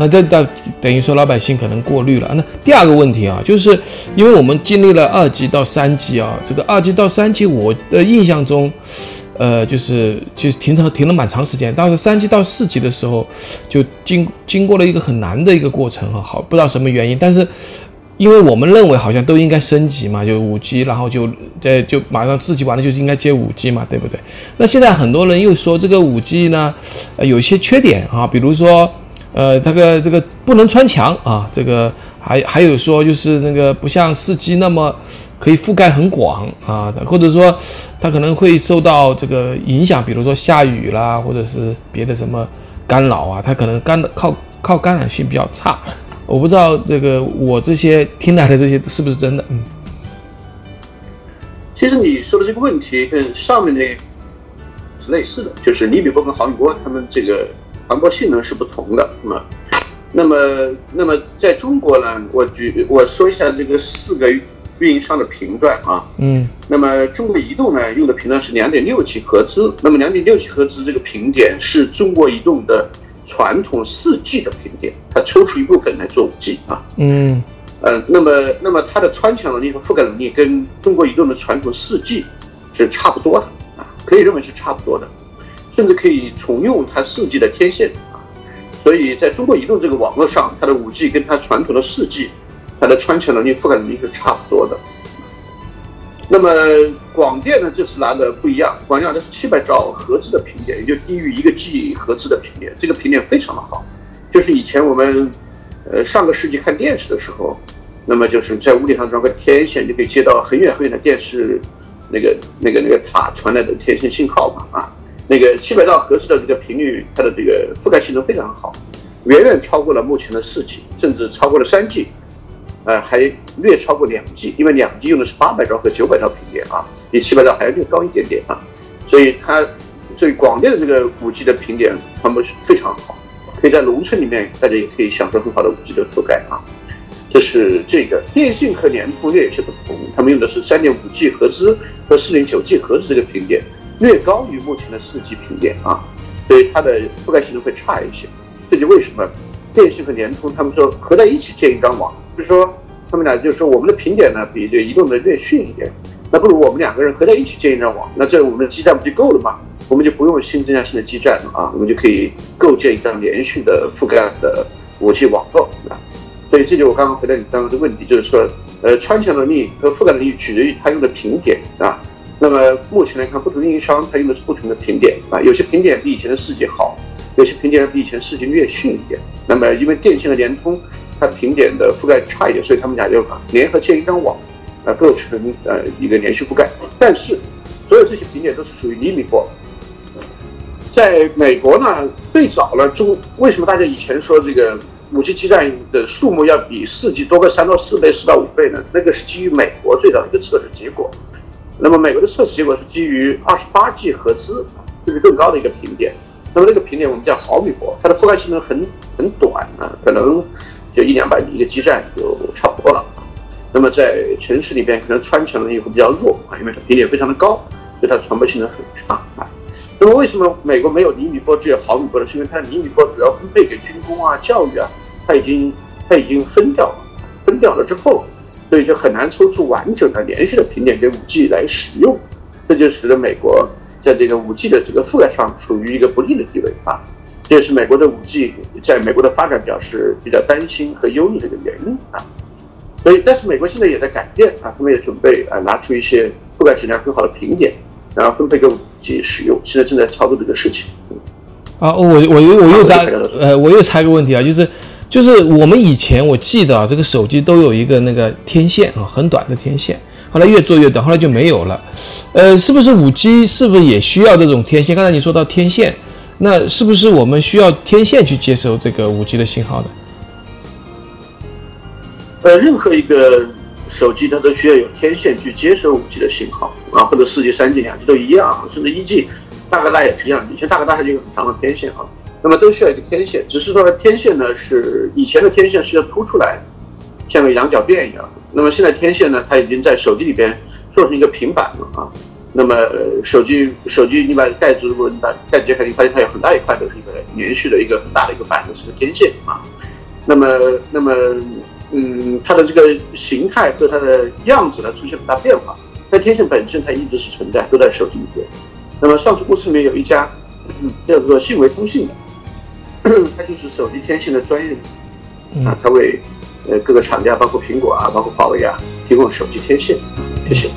那这到等于说老百姓可能过滤了。那第二个问题啊，就是因为我们经历了二级到三级啊，这个二级到三级，我的印象中，呃，就是其实停长停了蛮长时间。但是三级到四级的时候，就经经过了一个很难的一个过程哈，好不知道什么原因，但是因为我们认为好像都应该升级嘛，就五 G，然后就在就马上四级完了就应该接五 G 嘛，对不对？那现在很多人又说这个五 G 呢，呃，有一些缺点啊，比如说。呃，这个这个不能穿墙啊，这个还还有说就是那个不像四 G 那么可以覆盖很广啊，或者说它可能会受到这个影响，比如说下雨啦，或者是别的什么干扰啊，它可能干靠靠干扰性比较差。我不知道这个我这些听来的这些是不是真的？嗯，其实你说的这个问题跟上面那是类似的，就是厘米波跟毫米波，他们这个。传播性能是不同的，那么，那么，那么在中国呢？我举我说一下这个四个运营商的频段啊，嗯，那么中国移动呢用的频段是两点六 G 赫兹，那么两点六 G 赫兹这个频点是中国移动的传统四 G 的频点，它抽出一部分来做五 G 啊，嗯，呃，那么，那么它的穿墙能力和覆盖能力跟中国移动的传统四 G 是差不多的啊，可以认为是差不多的。甚至可以重用它四 G 的天线啊，所以在中国移动这个网络上，它的五 G 跟它传统的四 G，它的穿墙能力、覆盖能力是差不多的。那么广电呢，这次拿的不一样，广电拿的是七百兆赫兹的频点，也就低于一个 G 赫兹的频点，这个频点非常的好。就是以前我们呃上个世纪看电视的时候，那么就是在屋顶上装个天线，就可以接到很远很远的电视那个那个那个塔传来的天线信号嘛啊。那个七百兆赫兹的这个频率，它的这个覆盖性能非常好，远远超过了目前的四 G，甚至超过了三 G，呃，还略超过两 G，因为两 G 用的是八百兆和九百兆频点啊，比七百兆还要略高一点点啊，所以它对广电的这个五 G 的频点传播是非常好，可以在农村里面大家也可以享受很好的五 G 的覆盖啊。这是这个电信和联通略有些不同，他们用的是三点五 G 赫兹和四点九 G 赫兹这个频点。略高于目前的四 G 频点啊，所以它的覆盖性能会差一些。这就为什么电信和联通他们说合在一起建一张网，就是说他们俩就是说我们的频点呢比这移动的略逊一点，那不如我们两个人合在一起建一张网，那这我们的基站不就够了吗？我们就不用新增加新的基站了啊，我们就可以构建一张连续的覆盖的五 G 网络啊。所以这就我刚刚回答你刚刚的问题，就是说，呃，穿墙能力和覆盖能力取决于它用的频点啊。那么目前来看，不同运营商它用的是不同的频点啊，有些频点比以前的四 G 好，有些频点比以前四 G 略逊一点。那么因为电信和联通它频点的覆盖差一点，所以他们俩就联合建一张网，啊，构成呃一个连续覆盖。但是所有这些频点都是属于厘米波。在美国呢，最早呢，中为什么大家以前说这个五 G 基站的数目要比四 G 多个三到四倍、四到五倍呢？那个是基于美国最早的一个测试结果。那么美国的测试结果是基于二十八 G 赫兹，就是更高的一个频点。那么那个频点我们叫毫米波，它的覆盖性能很很短啊，可能就一两百米一个基站就差不多了。那么在城市里边，可能穿墙能力会比较弱啊，因为它频点非常的高，所以它传播性能很差啊。那么为什么美国没有厘米波，只有毫米波呢？是因为它的厘米波主要分配给军工啊、教育啊，它已经它已经分掉了，分掉了之后。所以就很难抽出完整的连续的频点给五 G 来使用，这就使得美国在这个五 G 的这个覆盖上处于一个不利的地位啊，这也是美国的五 G 在美国的发展表示比较担心和忧虑的一个原因啊。所以，但是美国现在也在改变啊，他们也准备啊拿出一些覆盖质量更好的频点，然后分配给五 G 使用，现在正在操作这个事情。啊，我我又我又插呃我又插一个问题啊，就是。就是我们以前我记得啊，这个手机都有一个那个天线啊，很短的天线，后来越做越短，后来就没有了。呃，是不是五 G 是不是也需要这种天线？刚才你说到天线，那是不是我们需要天线去接收这个五 G 的信号的？呃，任何一个手机它都需要有天线去接收五 G 的信号啊，或者四 G、三 G、两 G 都一样，甚至一 G 大哥大也是一样，以前大哥大它就有很长的天线啊。那么都需要一个天线，只是说天线呢是以前的天线是要凸出来，像个羊角辫一样。那么现在天线呢，它已经在手机里边做成一个平板了啊。那么手机手机你把盖子如果你把盖子揭开，你发现它有很大一块都是一个连续的一个很大的一个板子，是个天线啊。那么那么嗯，它的这个形态和它的样子呢出现很大变化，但天线本身它一直是存在，都在手机里边。那么上述公司里面有一家嗯叫做信维通信的，它就是手机天线的专业啊，它为呃各个厂家，包括苹果啊，包括华为啊，提供手机天线。谢谢。